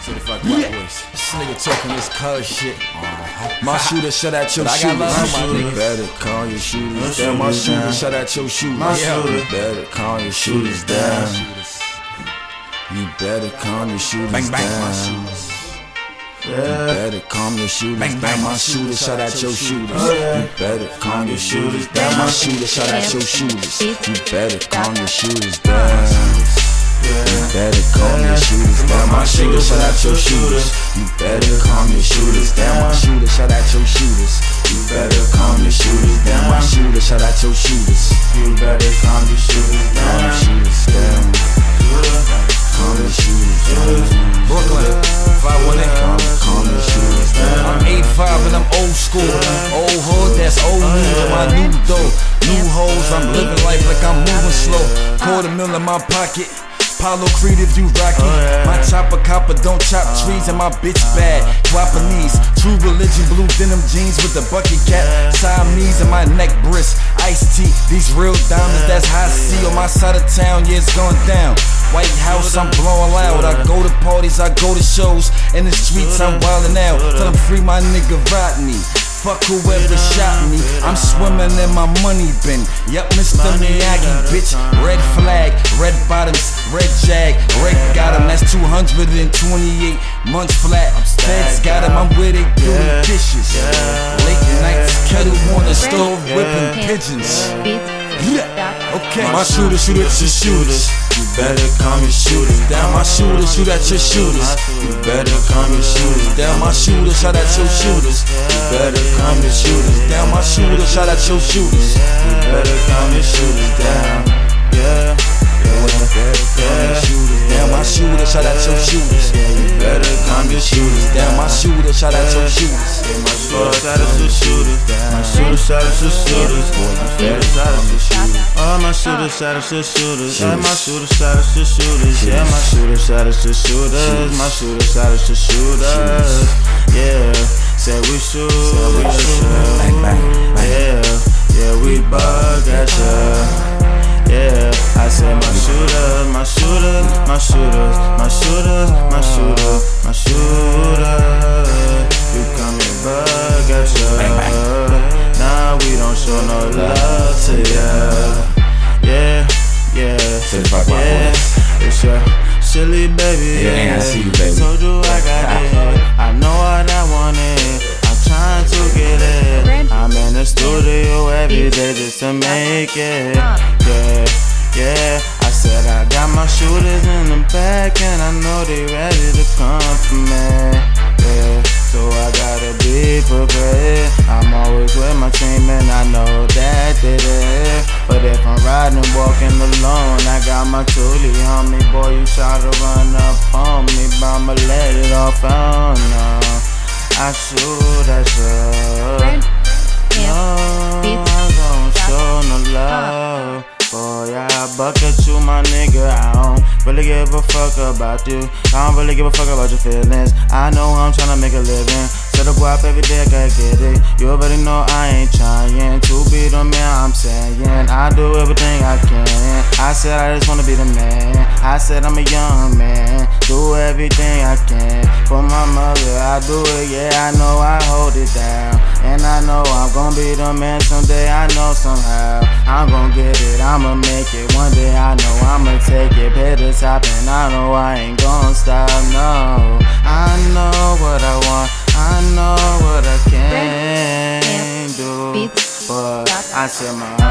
Certified black voice. This nigga talking this cuz shit. Uh-huh. My shooter shut at your But shooter. my You niggas. better call your shooters down. My shooter shut at your shooter. My shooter. You better calm your shooters down. You better calm your shooters Bang, bang, my down. You better calm your shooters Bang, bang, down. my My shooter shot at your shooters. Yeah. You better calm your shooters down. My shooter shot at your shooters. You better calm your shooters down. You better calm your shooters down. My shooter shot at your shooters. You better calm your shooters down. My shooter shot at your shooters. You better calm your shooters down. My shooter shot at your shooters. You better calm your shooters your down. shooters down. Calm your shooters. Brooklyn, 518. Calm, calm your shooters. I'm 85 and I'm old school. Old hood, that's old me and my new dough. New hoes, I'm living life like I'm moving slow. Quarter mil in my pocket. Apollo Creed if you rock it. My chopper copper don't chop trees and my bitch bad. Guapanese, true religion, blue denim jeans with the bucket cap. Siamese in my neck wrist. Iced tea, these real diamonds, that's high C on my side of town. Yeah, it's going down. White House, I'm blowing loud. I go to parties, I go to shows. In the streets, I'm wildin' out. Tell them free my nigga Rodney. Fuck whoever shot me. I'm swimming in my money bin. Yup, Mr. Miyagi, bitch. Red flag, red bottoms, 228 months flat. Feds got him, I'm where they do the dishes. Late nights, kettle on the stove, whipping pigeons. Yeah, okay. My shooter shoot at your shooters. You better calm your shooters down. My shooter shoot at your shooters. You better calm your shooters down. My shooter shot at your shooters. You better calm your shooters down. My shooter shot at your shooters. You better calm your shooters down. Shooter shooters. My shooter shot at your shooters. My shooter shot at your shooters. My shooter shot at your shooters. Oh, my shooter shot at shooters. Yeah, my shooter shot shooters. Yeah, my shooter shot shooters. My shooter shot at shooters. Yeah, said we shoot, we shoot. Yeah, yeah, we bug at ya. Yeah, I said my shooter, my shooter, my shooters, my shooters, my shooter, your silly baby. Yeah, I see you, baby. Told you I got it. I know what I wanted. I'm trying to get it. I'm in the studio every day just to make it. Uh. Yeah, yeah. I said I got my shooters in the back and I know they ready to come for me. Yeah, so I gotta be prepared. I'm always with my team I got my on me. Boy, you try to run up on me, but I'ma let it off on no. I shoot at you. No, I don't show no love. Boy, I buck at you, my nigga. I don't really give a fuck about you. I don't really give a fuck about your feelings. I know I'm tryna make a living. Set up guap every day, I gotta get it. You already know I ain't trying to be the man I'm saying. I do everything I can. I said I just wanna be the man. Said I'm a young man. Do everything I can for my mother. I do it, yeah. I know I hold it down. And I know I'm gonna be the man someday. I know somehow I'm gonna get it. I'ma make it one day. I know I'ma take it. Pay the top, and I know I ain't gonna stop. No, I know what I want. I know what I can do. But I said my